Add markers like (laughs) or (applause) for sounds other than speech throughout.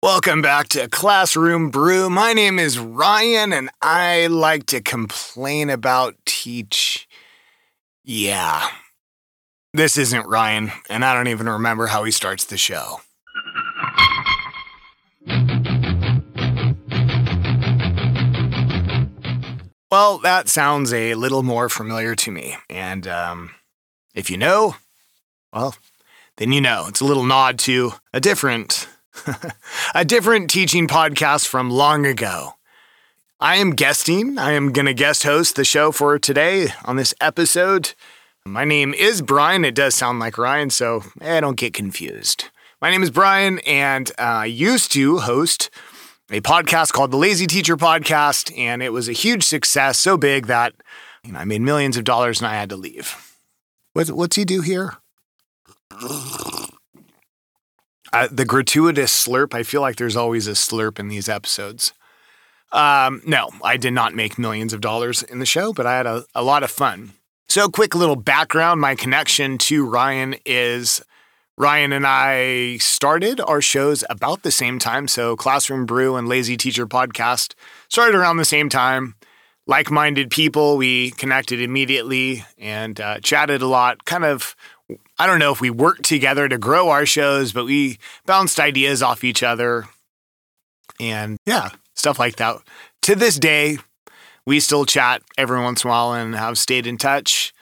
Welcome back to Classroom Brew. My name is Ryan, and I like to complain about teach. Yeah. This isn't Ryan, and I don't even remember how he starts the show. Well, that sounds a little more familiar to me. And um, if you know, well, then you know. It's a little nod to a different (laughs) a different teaching podcast from long ago. I am guesting. I am going to guest host the show for today on this episode. My name is Brian. It does sound like Ryan, so eh, don't get confused. My name is Brian, and uh, I used to host a podcast called the Lazy Teacher Podcast, and it was a huge success, so big that you know, I made millions of dollars and I had to leave. What, what's he do here? Uh, the gratuitous slurp. I feel like there's always a slurp in these episodes. Um, no, I did not make millions of dollars in the show, but I had a, a lot of fun. So, quick little background my connection to Ryan is Ryan and I started our shows about the same time. So, Classroom Brew and Lazy Teacher Podcast started around the same time. Like minded people, we connected immediately and uh, chatted a lot, kind of I don't know if we worked together to grow our shows, but we bounced ideas off each other and yeah, stuff like that. To this day, we still chat every once in a while and have stayed in touch.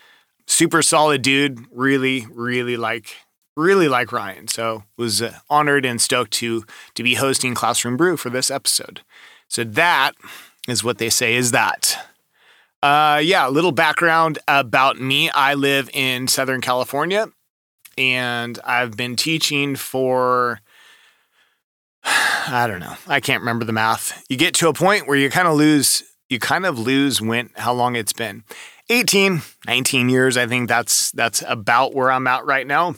Super solid dude, really, really like really like Ryan. So was uh, honored and stoked to to be hosting Classroom Brew for this episode. So that is what they say is that. Uh, yeah, a little background about me. I live in Southern California and I've been teaching for (sighs) I don't know. I can't remember the math. You get to a point where you kind of lose you kind of lose when how long it's been. 18, 19 years. I think that's that's about where I'm at right now.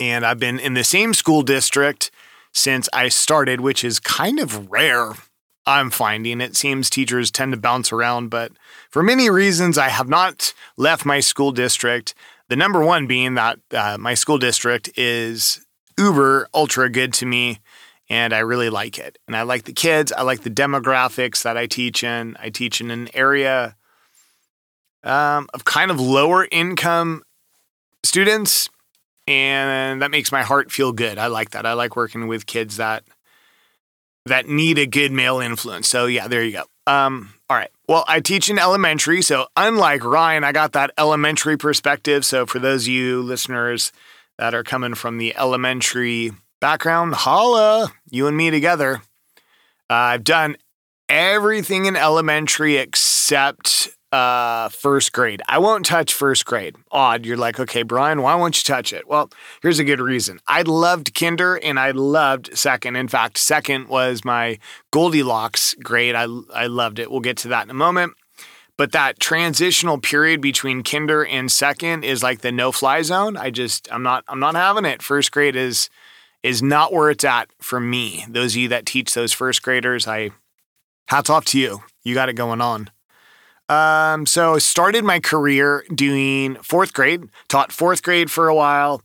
And I've been in the same school district since I started, which is kind of rare. I'm finding it seems teachers tend to bounce around, but for many reasons, I have not left my school district. The number one being that uh, my school district is uber ultra good to me and I really like it. And I like the kids, I like the demographics that I teach in. I teach in an area um, of kind of lower income students, and that makes my heart feel good. I like that. I like working with kids that that need a good male influence. So yeah, there you go. Um. Well, I teach in elementary. So, unlike Ryan, I got that elementary perspective. So, for those of you listeners that are coming from the elementary background, holla, you and me together. Uh, I've done everything in elementary except uh, first grade. I won't touch first grade. Odd. You're like, okay, Brian, why won't you touch it? Well, here's a good reason. I loved kinder and I loved second. In fact, second was my Goldilocks grade. I, I loved it. We'll get to that in a moment. But that transitional period between kinder and second is like the no fly zone. I just, I'm not, I'm not having it. First grade is, is not where it's at for me. Those of you that teach those first graders, I, hats off to you. You got it going on. Um, so I started my career doing fourth grade, taught fourth grade for a while,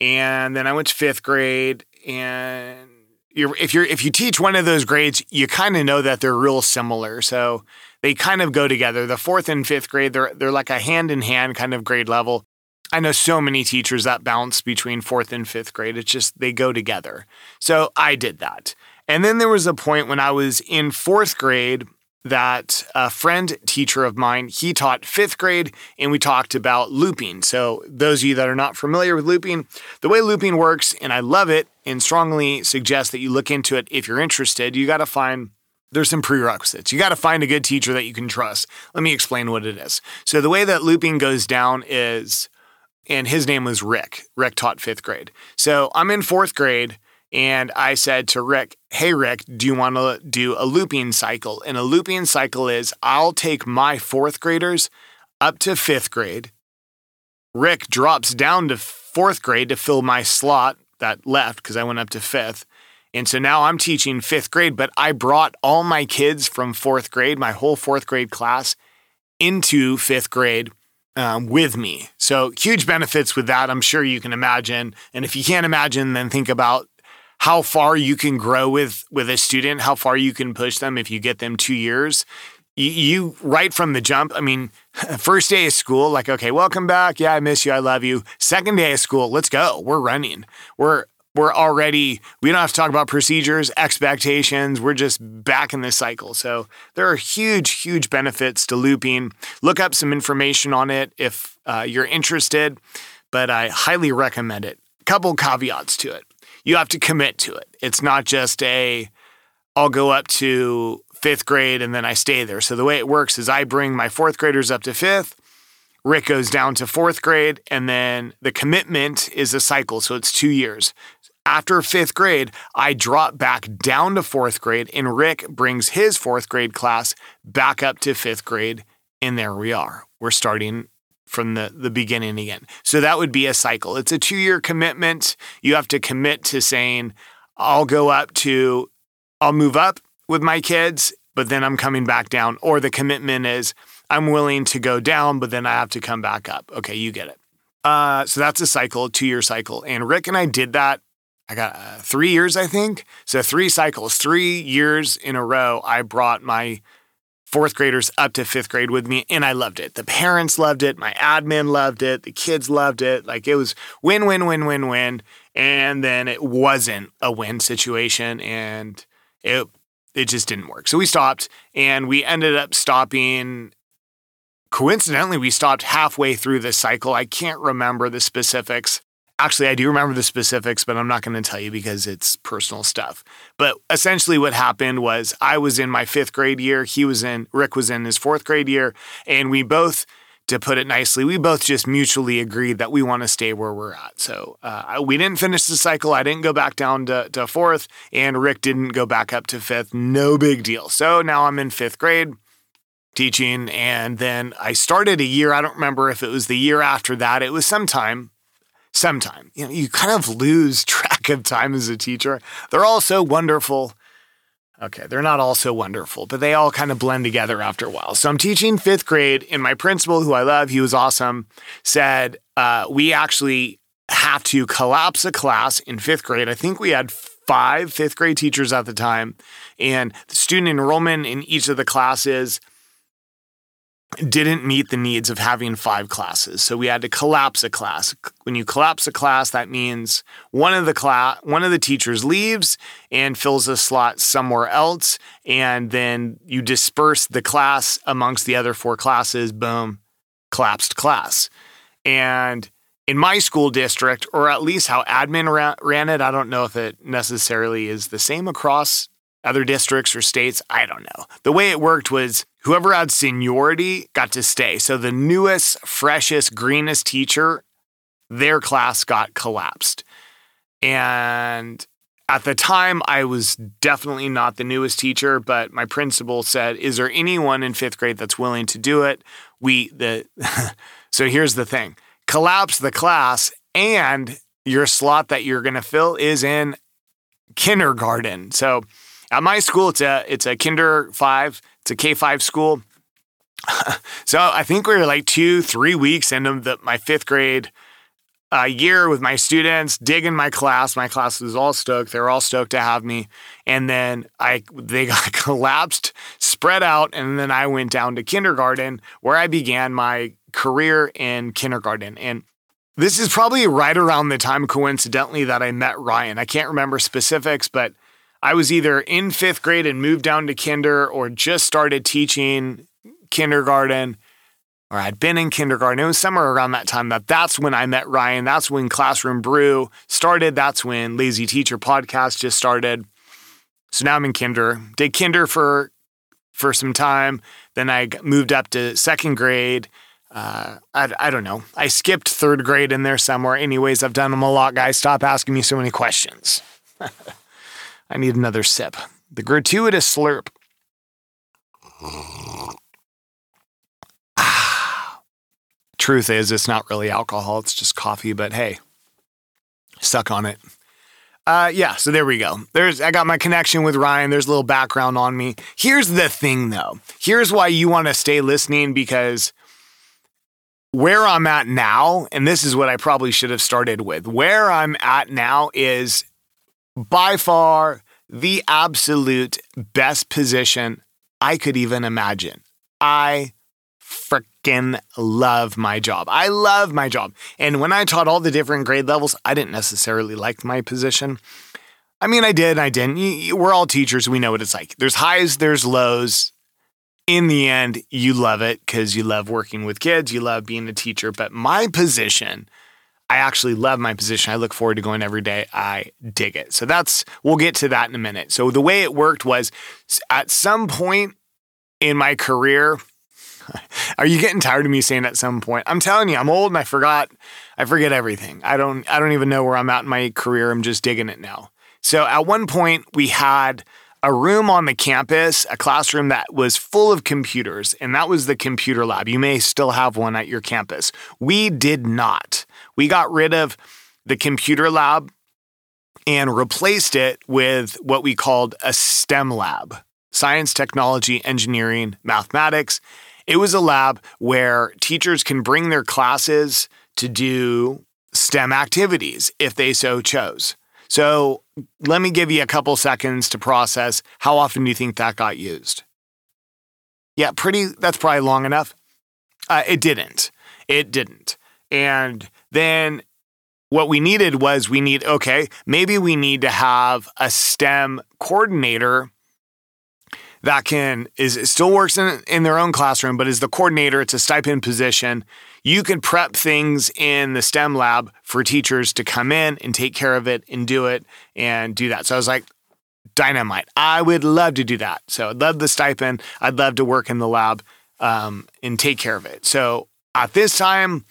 and then I went to fifth grade. And you're, if you're if you teach one of those grades, you kind of know that they're real similar. So they kind of go together. The fourth and fifth grade, they're they're like a hand in hand kind of grade level. I know so many teachers that bounce between fourth and fifth grade. It's just they go together. So I did that. And then there was a point when I was in fourth grade that a friend teacher of mine, he taught fifth grade and we talked about looping. So, those of you that are not familiar with looping, the way looping works, and I love it and strongly suggest that you look into it if you're interested, you got to find there's some prerequisites. You got to find a good teacher that you can trust. Let me explain what it is. So, the way that looping goes down is, and his name was Rick. Rick taught fifth grade. So, I'm in fourth grade and I said to Rick, Hey, Rick, do you want to do a looping cycle? And a looping cycle is I'll take my fourth graders up to fifth grade. Rick drops down to fourth grade to fill my slot that left because I went up to fifth. And so now I'm teaching fifth grade, but I brought all my kids from fourth grade, my whole fourth grade class, into fifth grade um, with me. So huge benefits with that. I'm sure you can imagine. And if you can't imagine, then think about how far you can grow with with a student, how far you can push them if you get them two years. You, you right from the jump. I mean, (laughs) first day of school, like, okay, welcome back. Yeah, I miss you. I love you. Second day of school, let's go. We're running. We're we're already we don't have to talk about procedures expectations we're just back in this cycle so there are huge huge benefits to looping look up some information on it if uh, you're interested but i highly recommend it couple caveats to it you have to commit to it it's not just a i'll go up to fifth grade and then i stay there so the way it works is i bring my fourth graders up to fifth Rick goes down to fourth grade, and then the commitment is a cycle. So it's two years. After fifth grade, I drop back down to fourth grade, and Rick brings his fourth grade class back up to fifth grade. And there we are. We're starting from the, the beginning again. So that would be a cycle. It's a two year commitment. You have to commit to saying, I'll go up to, I'll move up with my kids, but then I'm coming back down. Or the commitment is, I'm willing to go down, but then I have to come back up. Okay, you get it. Uh, so that's a cycle, two year cycle. And Rick and I did that I got uh, three years, I think. So three cycles, three years in a row, I brought my fourth graders up to fifth grade with me, and I loved it. The parents loved it, my admin loved it, the kids loved it. Like it was win, win, win, win, win. And then it wasn't a win situation, and it it just didn't work. So we stopped, and we ended up stopping. Coincidentally, we stopped halfway through the cycle. I can't remember the specifics. Actually, I do remember the specifics, but I'm not going to tell you because it's personal stuff. But essentially, what happened was I was in my fifth grade year. He was in, Rick was in his fourth grade year. And we both, to put it nicely, we both just mutually agreed that we want to stay where we're at. So uh, we didn't finish the cycle. I didn't go back down to, to fourth, and Rick didn't go back up to fifth. No big deal. So now I'm in fifth grade teaching. And then I started a year. I don't remember if it was the year after that. It was sometime sometime. You know, you kind of lose (laughs) track of time as a teacher. They're all so wonderful. Okay, they're not all so wonderful, but they all kind of blend together after a while. So I'm teaching fifth grade, and my principal, who I love, he was awesome, said uh, we actually have to collapse a class in fifth grade. I think we had five fifth grade teachers at the time, and the student enrollment in each of the classes didn't meet the needs of having five classes. So we had to collapse a class. When you collapse a class, that means one of the class one of the teachers leaves and fills a slot somewhere else and then you disperse the class amongst the other four classes, boom, collapsed class. And in my school district, or at least how admin ran it, I don't know if it necessarily is the same across other districts or states. I don't know. The way it worked was whoever had seniority got to stay. So the newest, freshest, greenest teacher, their class got collapsed. And at the time, I was definitely not the newest teacher, but my principal said, "Is there anyone in fifth grade that's willing to do it?" We the (laughs) so here's the thing: collapse the class, and your slot that you're going to fill is in kindergarten. So at my school, it's a it's a kinder five it's a K 5 school. (laughs) so I think we were like two, three weeks into the, my fifth grade uh, year with my students, digging my class. My class was all stoked. They were all stoked to have me. And then I they (laughs) got collapsed, spread out, and then I went down to kindergarten where I began my career in kindergarten. And this is probably right around the time, coincidentally, that I met Ryan. I can't remember specifics, but I was either in fifth grade and moved down to kinder or just started teaching kindergarten or I'd been in kindergarten. It was somewhere around that time that that's when I met Ryan. That's when Classroom Brew started. That's when Lazy Teacher podcast just started. So now I'm in kinder. Did kinder for for some time. Then I moved up to second grade. Uh, I, I don't know. I skipped third grade in there somewhere. Anyways, I've done them a lot, guys. Stop asking me so many questions. (laughs) I need another sip. The gratuitous slurp. Ah. Truth is, it's not really alcohol, it's just coffee, but hey, suck on it. Uh, yeah, so there we go. There's I got my connection with Ryan. There's a little background on me. Here's the thing though. Here's why you want to stay listening because where I'm at now, and this is what I probably should have started with. Where I'm at now is by far the absolute best position I could even imagine. I freaking love my job. I love my job. And when I taught all the different grade levels, I didn't necessarily like my position. I mean, I did, I didn't. We're all teachers. We know what it's like. There's highs, there's lows. In the end, you love it because you love working with kids, you love being a teacher. But my position, I actually love my position. I look forward to going every day. I dig it. So that's, we'll get to that in a minute. So the way it worked was at some point in my career, (laughs) are you getting tired of me saying at some point? I'm telling you, I'm old and I forgot, I forget everything. I don't, I don't even know where I'm at in my career. I'm just digging it now. So at one point we had a room on the campus, a classroom that was full of computers, and that was the computer lab. You may still have one at your campus. We did not. We got rid of the computer lab and replaced it with what we called a STEM lab science, technology, engineering, mathematics. It was a lab where teachers can bring their classes to do STEM activities if they so chose. So let me give you a couple seconds to process. How often do you think that got used? Yeah, pretty, that's probably long enough. Uh, it didn't. It didn't. And then what we needed was we need, okay, maybe we need to have a STEM coordinator that can is still works in, in their own classroom, but is the coordinator. It's a stipend position. You can prep things in the STEM lab for teachers to come in and take care of it and do it and do that. So I was like, dynamite. I would love to do that. So I'd love the stipend. I'd love to work in the lab um, and take care of it. So at this time,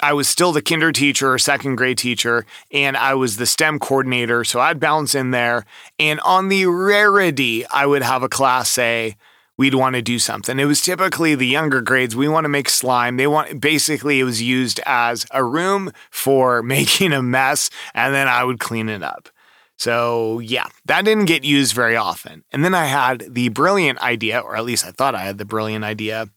I was still the kinder teacher or second grade teacher, and I was the STEM coordinator. So I'd bounce in there. And on the rarity, I would have a class say, we'd want to do something. It was typically the younger grades. We want to make slime. They want basically it was used as a room for (laughs) making a mess, and then I would clean it up. So, yeah, that didn't get used very often. And then I had the brilliant idea, or at least I thought I had the brilliant idea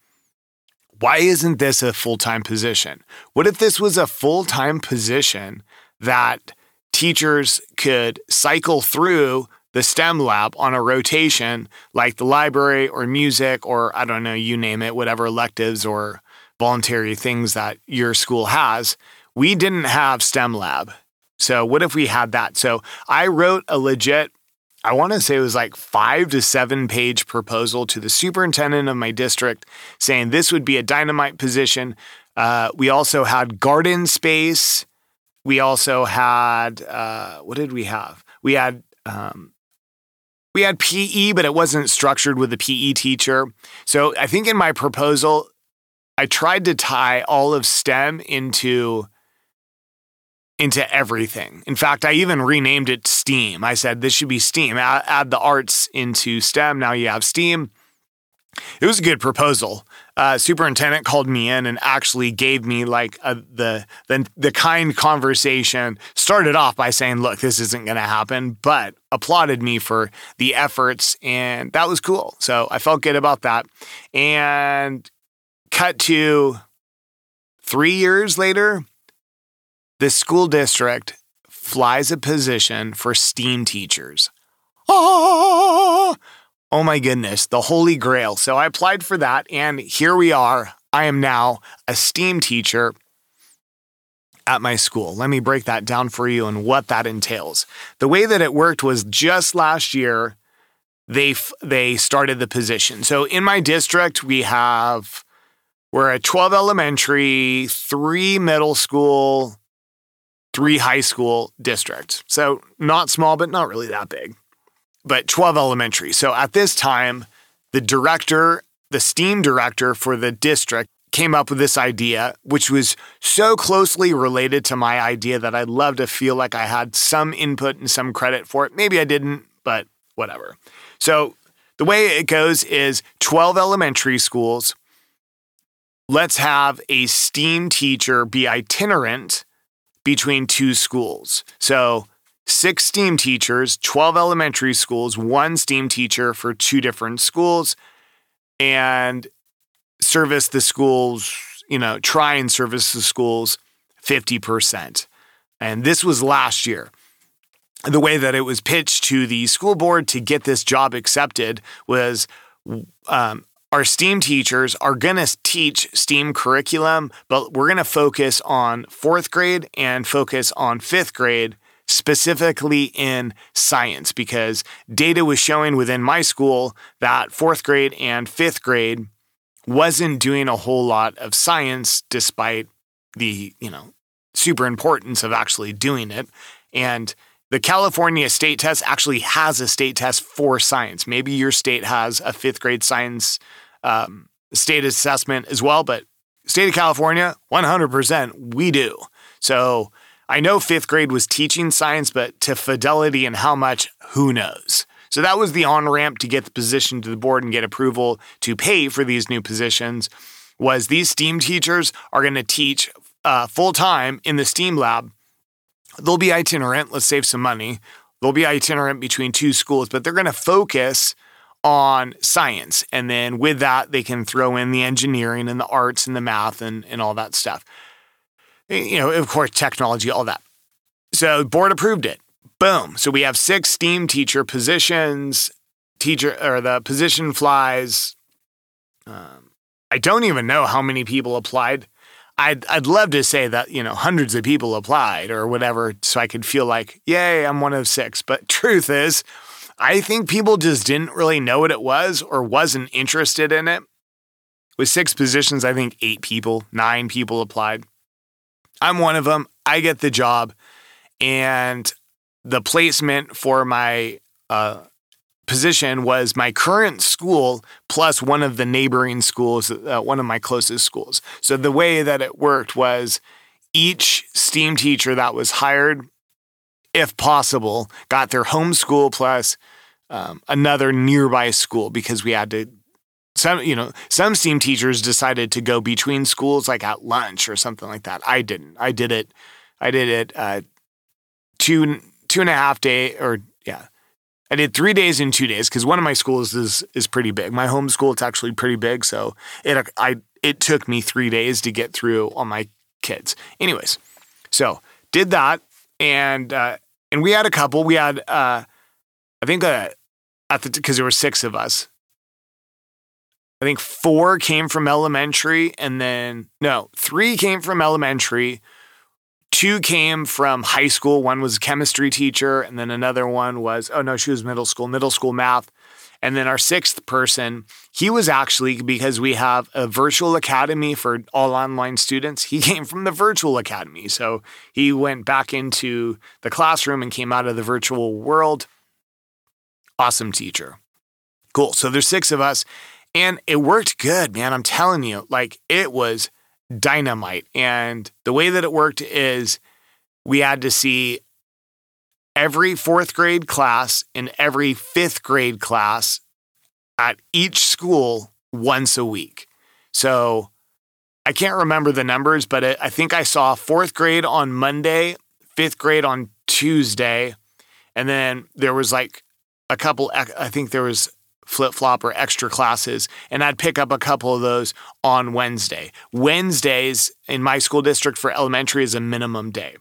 why isn't this a full time position? What if this was a full time position that teachers could cycle through the STEM lab on a rotation, like the library or music, or I don't know, you name it, whatever electives or voluntary things that your school has? We didn't have STEM lab. So, what if we had that? So, I wrote a legit I want to say it was like five to seven page proposal to the superintendent of my district saying this would be a dynamite position. Uh, we also had garden space. We also had, uh, what did we have? We had, um, we had PE, but it wasn't structured with a PE teacher. So I think in my proposal, I tried to tie all of STEM into into everything. In fact, I even renamed it STEAM. I said this should be STEAM. Add, add the arts into STEM. Now you have STEAM. It was a good proposal. Uh, superintendent called me in and actually gave me like a, the, the the kind conversation. Started off by saying, "Look, this isn't going to happen," but applauded me for the efforts, and that was cool. So I felt good about that. And cut to three years later, the school district flies a position for STEAM teachers. Oh, oh my goodness, the holy grail. So I applied for that, and here we are. I am now a STEAM teacher at my school. Let me break that down for you and what that entails. The way that it worked was just last year they they started the position. So in my district we have we're at 12 elementary, 3 middle school, three high school districts. So not small, but not really that big. But 12 elementary. So at this time, the director, the STEAM director for the district, came up with this idea, which was so closely related to my idea that I'd love to feel like I had some input and some credit for it. Maybe I didn't, but whatever. So the way it goes is 12 elementary schools. Let's have a STEAM teacher be itinerant between two schools. So, six STEAM teachers, 12 elementary schools, one STEAM teacher for two different schools, and service the schools, you know, try and service the schools 50%. And this was last year. the way that it was pitched to the school board to get this job accepted was um, our STEAM teachers are going to teach STEAM curriculum, but we're going to focus on fourth grade and focus on fifth grade, specifically in science, because data was showing within my school that fourth grade and fifth grade wasn't doing a whole lot of science despite the, you know, super importance of actually doing it. And the California state test actually has a state test for science. Maybe your state has a fifth grade science um, state assessment as well, but state of California, 100%, we do. So I know fifth grade was teaching science, but to fidelity and how much, who knows? So that was the on ramp to get the position to the board and get approval to pay for these new positions. Was these STEAM teachers are going to teach uh, full time in the STEAM lab They'll be itinerant. Let's save some money. They'll be itinerant between two schools, but they're going to focus on science. And then with that, they can throw in the engineering and the arts and the math and, and all that stuff. You know, of course, technology, all that. So board approved it. Boom. So we have six STEAM teacher positions, teacher or the position flies. Um, I don't even know how many people applied. I'd I'd love to say that you know hundreds of people applied or whatever, so I could feel like, yay, I'm one of six. But truth is, I think people just didn't really know what it was or wasn't interested in it. With six positions, I think eight people, nine people applied. I'm one of them. I get the job, and the placement for my uh, position was my current school plus one of the neighboring schools, uh, one of my closest schools. So the way that it worked was each STEAM teacher that was hired, if possible, got their home school plus um, another nearby school because we had to. Some, you know, some STEAM teachers decided to go between schools, like at lunch or something like that. I didn't. I did it. I did it uh, two two and a half day or yeah I did three days in two days because one of my schools is is pretty big. My home school it's actually pretty big, so it I it took me three days to get through all my kids. Anyways, so did that, and uh, and we had a couple. We had uh, I think uh, at the because there were six of us. I think four came from elementary, and then no, three came from elementary Two came from high school. One was a chemistry teacher, and then another one was, oh no, she was middle school, middle school math. And then our sixth person, he was actually because we have a virtual academy for all online students. He (laughs) came from the virtual academy. So he went back into the classroom and came out of the virtual world. Awesome teacher. Cool. So there's six of us. And it worked good, man. I'm telling you, like it was dynamite. And the way that it worked is we had to see every fourth grade class and every fifth grade class at each school once a week. So I can't remember the numbers, but I think I saw fourth grade on Monday, fifth grade on Tuesday, and then there was like a couple. I think there was flip flop or extra classes, and I'd pick up a couple of those on Wednesday. Wednesdays in my school district for elementary is a minimum day.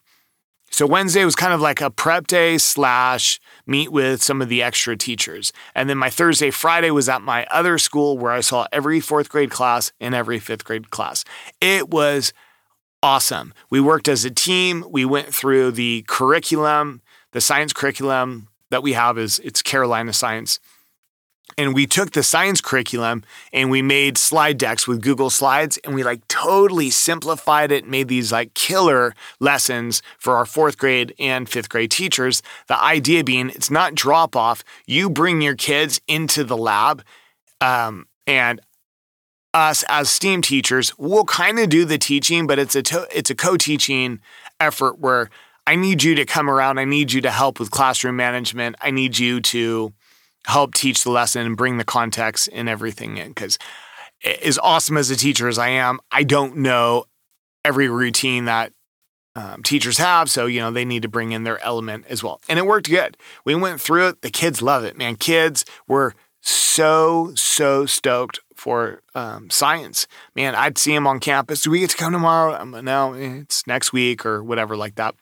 So Wednesday was kind of like a prep day slash meet with some of the extra teachers. And then my Thursday, Friday was at my other school where I saw every fourth grade class and every fifth grade class. It was awesome. We worked as a team. We went through the curriculum, the science curriculum that we have is it's Carolina Science and we took the science curriculum and we made slide decks with Google Slides and we like totally simplified it, made these like killer lessons for our fourth grade and fifth grade teachers. The idea being it's not drop off. You bring your kids into the lab um, and us as STEAM teachers will kind of do the teaching, but it's a to- it's a co-teaching effort where I need you to come around. I need you to help with classroom management. I need you to help teach the lesson and bring the context and everything in. Because as awesome as a teacher as I am, I don't know every routine that um, teachers have. So, you know, they need to bring in their element as well. And it worked good. We went through it. The kids love it, man. Kids were so, so stoked for um, science. Man, I'd see them on campus. Do we get to come tomorrow? Um, no, it's next week or whatever like that.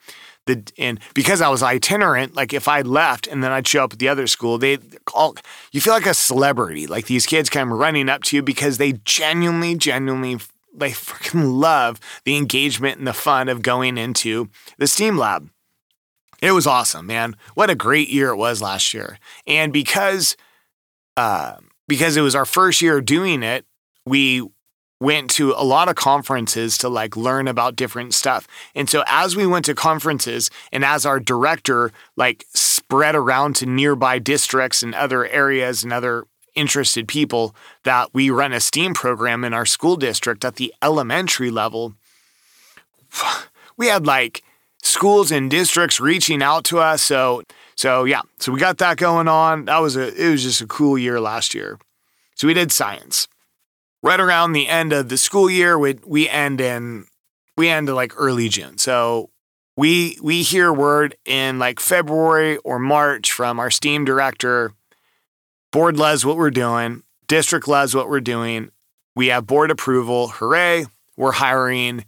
The and because I was itinerant, like if I left and then I'd show up at the other school, they all you feel like a celebrity. Like these kids come running up to you because they genuinely, genuinely they freaking love the engagement and the fun of going into the STEAM lab. It was awesome, man. What a great year it was last year. And because uh, because it was our first year doing it, we went to a lot of conferences to like learn about different stuff. And so as we went to conferences and as our director like spread around to nearby districts and other areas and other interested people that we run a STEAM program in our school district at the elementary level, (sighs) we had like schools and districts reaching out to us. So so yeah, so we got that going on. That was a it was just a cool year last year. So we did science. Right around the end of the school year, we we end in we end like early June. So we we hear word in like February or March from our STEAM director. Board loves what we're doing. District loves what we're doing. We have board approval. Hooray! We're hiring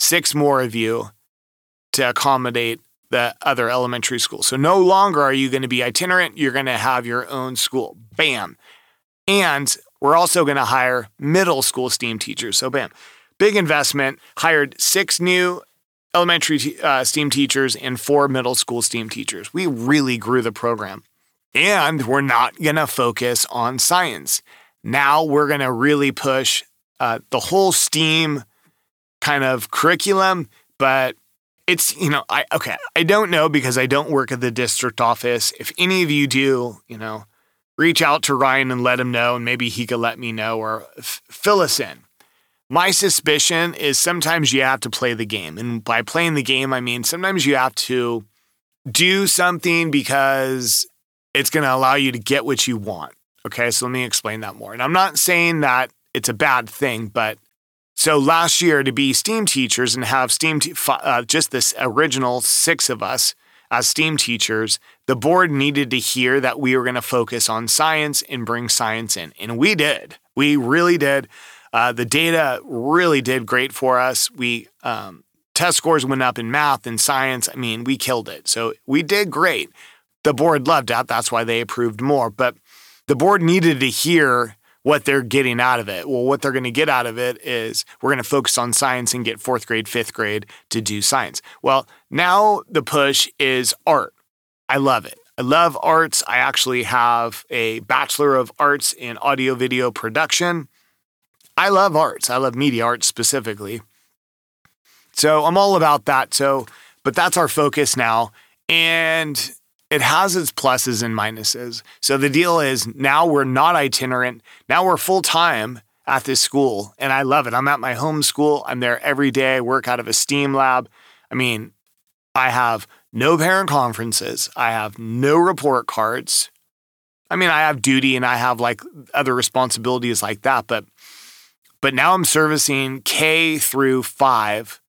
six more of you to accommodate the other elementary school. So no longer are you going to be itinerant, you're going to have your own school. Bam. And we're also going to hire middle school STEAM teachers. So bam. Big investment, hired six new elementary uh, STEAM teachers and four middle school STEAM teachers. We really grew the program. And we're not going to focus on science. Now we're going to really push uh, the whole STEAM kind of curriculum, but it's you know i okay i don't know because i don't work at the district office if any of you do you know reach out to ryan and let him know and maybe he could let me know or f- fill us in. My suspicion is sometimes you have to play the game and by playing the game i mean sometimes you have to do something because it's going to allow you to get what you want okay? So let me explain that more. And i'm not saying that it's a bad thing but so last year, to be STEAM teachers and have STEAM, te- uh, just this original six of us as STEAM teachers, the board needed to hear that we were going to focus on science and bring science in. And we did. We really did. Uh, the data really did great for us. We um, test scores went up in math and science. I mean, we killed it. So we did great. The board loved that. That's why they approved more. But the board needed to hear what they're getting out of it. Well, what they're going to get out of it is we're going to focus on science and get fourth grade, fifth grade to do science. Well, now the push is art. I love it. I love arts. I actually have a Bachelor of Arts in Audio Video Production. I love arts. I love media arts specifically. So I'm all about that. So, but that's our focus now. And it has its pluses and minuses. So the deal is now we're not itinerant. Now we're full time at this school, and I love it. I'm at my home school. I'm there every day. I work out of a STEAM lab. I mean, I have no parent conferences. I have no report cards. I mean, I have duty and I have like other responsibilities like that, but but now I'm servicing K through 5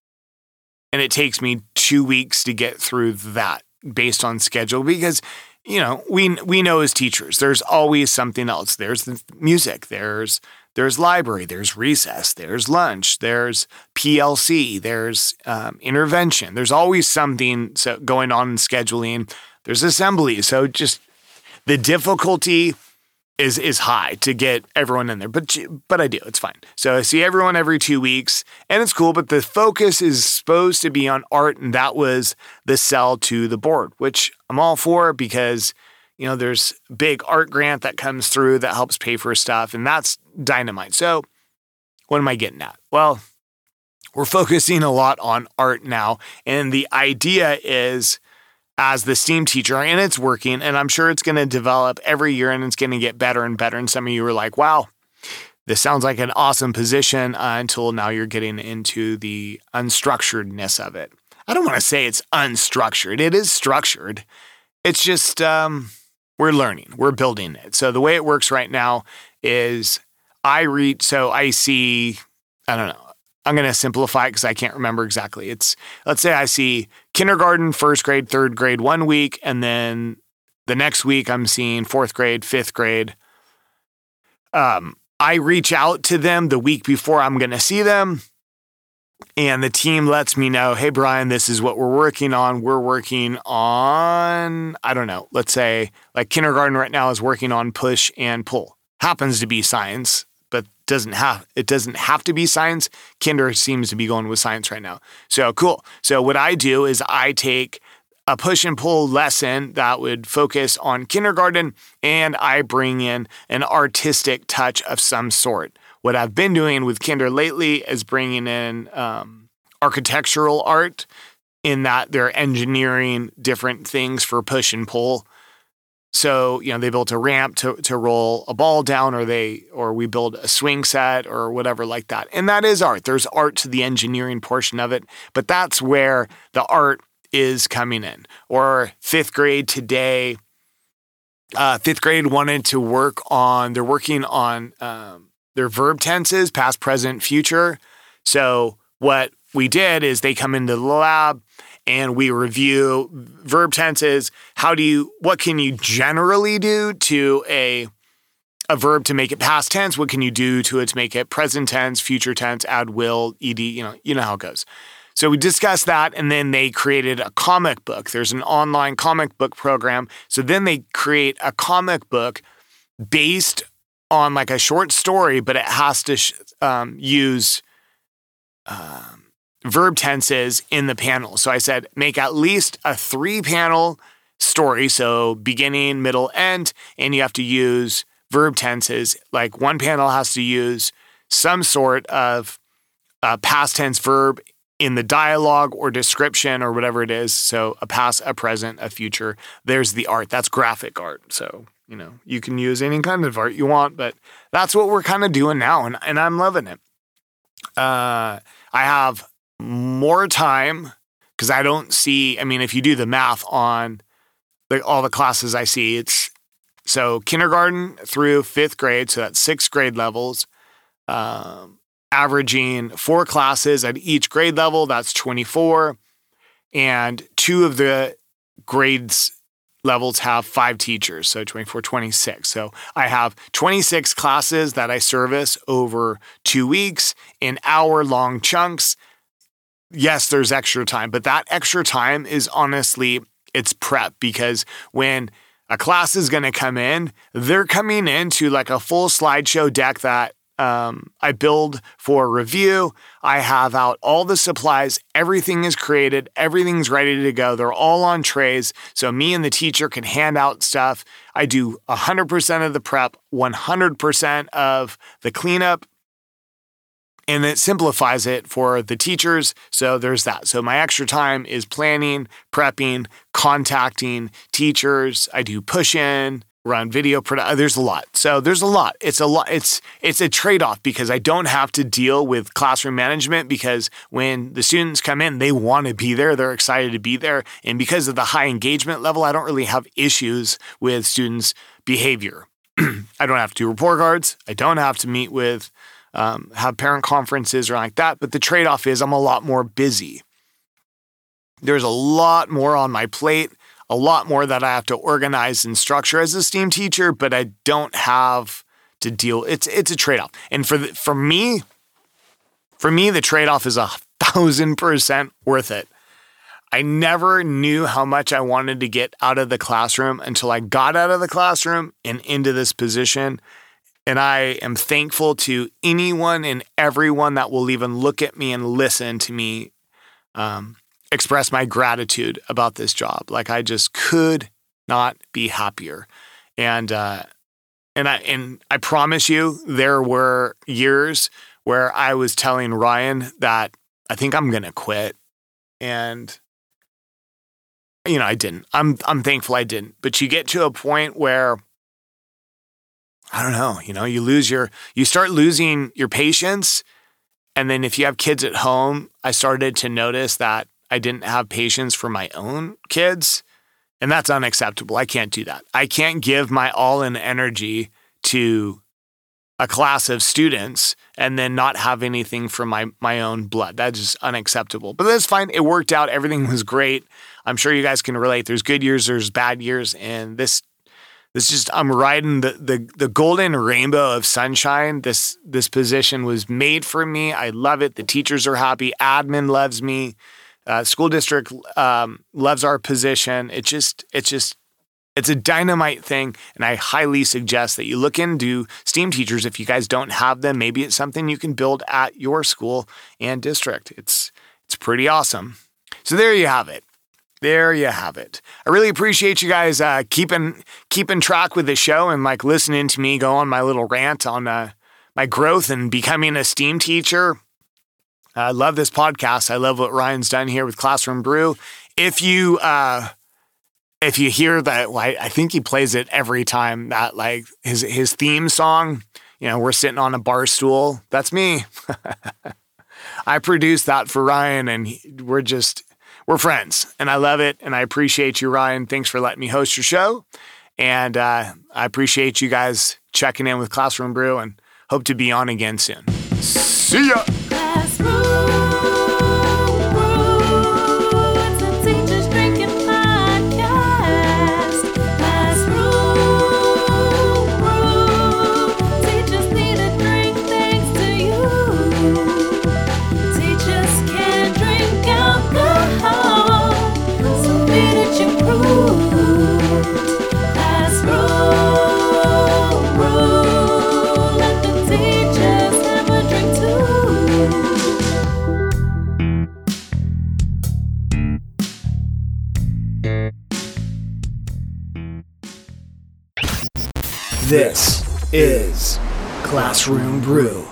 and it takes me 2 weeks to get through that based on schedule because you know we we know as teachers there's always something else there's the music there's there's library there's recess there's lunch there's plc there's um, intervention there's always something so going on in scheduling there's assembly so just the difficulty is is high to get everyone in there. But but I do. It's fine. So I see everyone every two weeks, and it's cool. But the focus is supposed to be on art, and that was the sell to the board, which I'm all for because you know there's big art grant that comes through that helps pay for stuff, and that's dynamite. So what am I getting at? Well, we're focusing a lot on art now, and the idea is as the STEAM teacher, and it's working. And I'm sure it's going to develop every year and it's going to get better and better. And some of you are like, wow, this sounds like an awesome position uh, until now you're getting into the unstructuredness of it. I don't want to say it's unstructured, it is structured. It's just um, we're learning, we're building it. So the way it works right now is I read, so I see, I don't know, I'm going to simplify it because I can't remember exactly. It's let's say I see kindergarten, first grade, third grade one week, and then the next week I'm seeing fourth grade, fifth grade. Um, I reach out to them the week before I'm going to see them. and the team lets me know, hey, Brian, this is what we're working on. We're working on, I don't know, let's say like kindergarten right now is working on push and pull. Happens to be science, doesn't have it doesn't have to be science. Kinder seems to be going with science right now. So cool. So what I do is I take a push and pull lesson that would focus on kindergarten and I bring in an artistic touch of some sort what I've been doing with Kinder lately is bringing in um, architectural art in that they're engineering different things for push and pull. So, you know, they built a ramp to, to roll a ball down or they or we build a swing set or whatever like that. And that is art. There's art to the engineering portion of it, but that's where the art is coming in. Or 5th grade today uh, 5th grade wanted to work on they're working on um, their verb tenses, past, present, future. So what we did is they come into the lab and we review verb tenses. How do you what can you generally do to a a verb to make it past tense? What can you do to it to make it present tense, future tense, add will, ed, you know, you know how it goes. So we discussed that and then they created a comic book. There's an online comic book program. So then they create a comic book based on like a short story, but it has to sh- um, use um, verb tenses in the panel. So I said, make at least a three panel story. So beginning, middle, end, and you have to use verb tenses. Like one panel has to use some sort of uh, past tense verb in the dialogue or description or whatever it is. So a past, a present, a future. There's the art. That's graphic art. So you know, you can use any kind of art you want, but that's what we're kind of doing now, and, and I'm loving it. Uh, I have more time because I don't see. I mean, if you do the math on the, all the classes I see, it's so kindergarten through fifth grade, so that's sixth grade levels, um, averaging four classes at each grade level. That's 24, and two of the grades levels have five teachers, so 24, 26. So I have 26 classes that I service over two weeks in hour long chunks. Yes, there's extra time, but that extra time is honestly, it's prep because when a class is going to come in, they're coming into like a full slideshow deck that um, I build for review. I have out all the supplies. Everything is created. Everything's ready to go. They're all on trays. So me and the teacher can hand out stuff. I do 100% of the prep, 100% of the cleanup. And it simplifies it for the teachers. So there's that. So my extra time is planning, prepping, contacting teachers. I do push in, run video production. Uh, there's a lot. So there's a lot. It's a lot. It's it's a trade off because I don't have to deal with classroom management because when the students come in, they want to be there. They're excited to be there, and because of the high engagement level, I don't really have issues with students' behavior. (clears throat) I don't have to do report cards. I don't have to meet with um, have parent conferences or like that. But the trade off is I'm a lot more busy. There's a lot more on my plate a lot more that I have to organize and structure as a STEAM teacher, but I don't have to deal. It's it's a trade off, and for the, for me, for me, the trade off is a thousand percent worth it. I never knew how much I wanted to get out of the classroom until I got out of the classroom and into this position. And I am thankful to anyone and everyone that will even look at me and listen to me um, express my gratitude about this job. Like I just could not be happier. And uh, and I and I promise you, there were years where I was telling Ryan that I think I'm gonna quit. And you know, I didn't. I'm I'm thankful I didn't. But you get to a point where I don't know, you know, you lose your you start losing your patience. And then if you have kids at home, I started to notice that I didn't have patience for my own kids. And that's unacceptable. I can't do that. I can't give my all in energy to a class of students and then not have anything for my my own blood. That's just unacceptable. But that's fine. It worked out. Everything was great. I'm sure you guys can relate. There's good years, there's bad years, and this this just I'm riding the, the the golden rainbow of sunshine. This this position was made for me. I love it. The teachers are happy. Admin loves me. Uh, school district um, loves our position. It just it's just it's a dynamite thing, and I highly suggest that you look into STEAM teachers if you guys don't have them. Maybe it's something you can build at your school and district. It's it's pretty awesome. So there you have it. There you have it. I really appreciate you guys uh, keeping keeping track with the show and like listening to me go on my little rant on uh, my growth and becoming a STEAM teacher. I love this podcast. I love what Ryan's done here with Classroom Brew. If you uh, if you hear that, well, I, I think he plays it every time. That like his his theme song. You know, we're sitting on a bar stool. That's me. (laughs) I produced that for Ryan, and he, we're just we're friends and I love it. And I appreciate you, Ryan. Thanks for letting me host your show. And uh, I appreciate you guys checking in with Classroom Brew and hope to be on again soon. See ya. This is Classroom Brew.